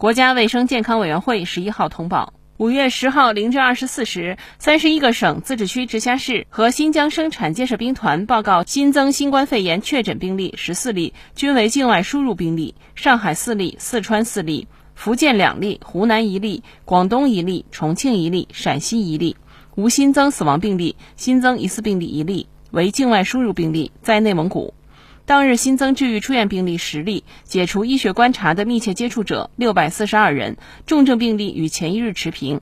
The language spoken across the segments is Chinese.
国家卫生健康委员会十一号通报，五月十号零至二十四时，三十一个省、自治区、直辖市和新疆生产建设兵团报告新增新冠肺炎确诊病例十四例，均为境外输入病例。上海四例，四川四例，福建两例，湖南一例，广东一例，重庆一例，陕西一例，无新增死亡病例，新增疑似病例一例，为境外输入病例，在内蒙古。当日新增治愈出院病例十例，解除医学观察的密切接触者六百四十二人，重症病例与前一日持平。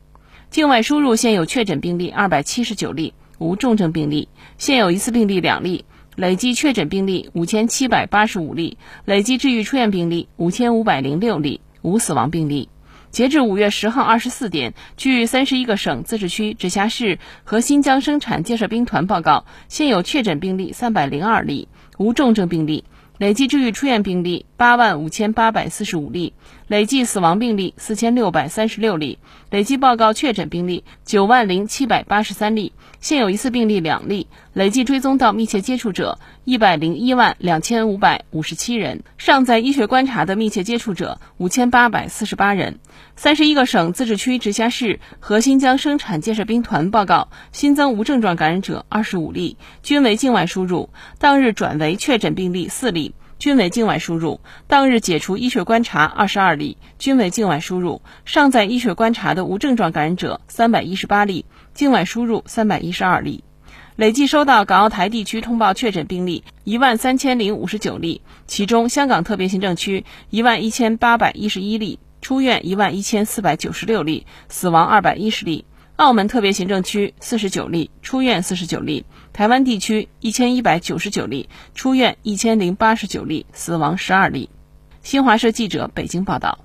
境外输入现有确诊病例二百七十九例，无重症病例，现有疑似病例两例，累计确诊病例五千七百八十五例，累计治愈出院病例五千五百零六例，无死亡病例。截至五月十号二十四点，据三十一个省、自治区、直辖市和新疆生产建设兵团报告，现有确诊病例三百零二例，无重症病例，累计治愈出院病例八万五千八百四十五例，累计死亡病例四千六百三十六例，累计报告确诊病例九万零七百八十三例，现有疑似病例两例，累计追踪到密切接触者一百零一万两千五百五十七人，尚在医学观察的密切接触者五千八百四十八人。三十一个省、自治区、直辖市和新疆生产建设兵团报告新增无症状感染者二十五例，均为境外输入。当日转为确诊病例四例，均为境外输入。当日解除医学观察二十二例，均为境外输入。尚在医学观察的无症状感染者三百一十八例，境外输入三百一十二例。累计收到港澳台地区通报确诊病例一万三千零五十九例，其中香港特别行政区一万一千八百一十一例。出院一万一千四百九十六例，死亡二百一十例；澳门特别行政区四十九例，出院四十九例；台湾地区一千一百九十九例，出院一千零八十九例，死亡十二例。新华社记者北京报道。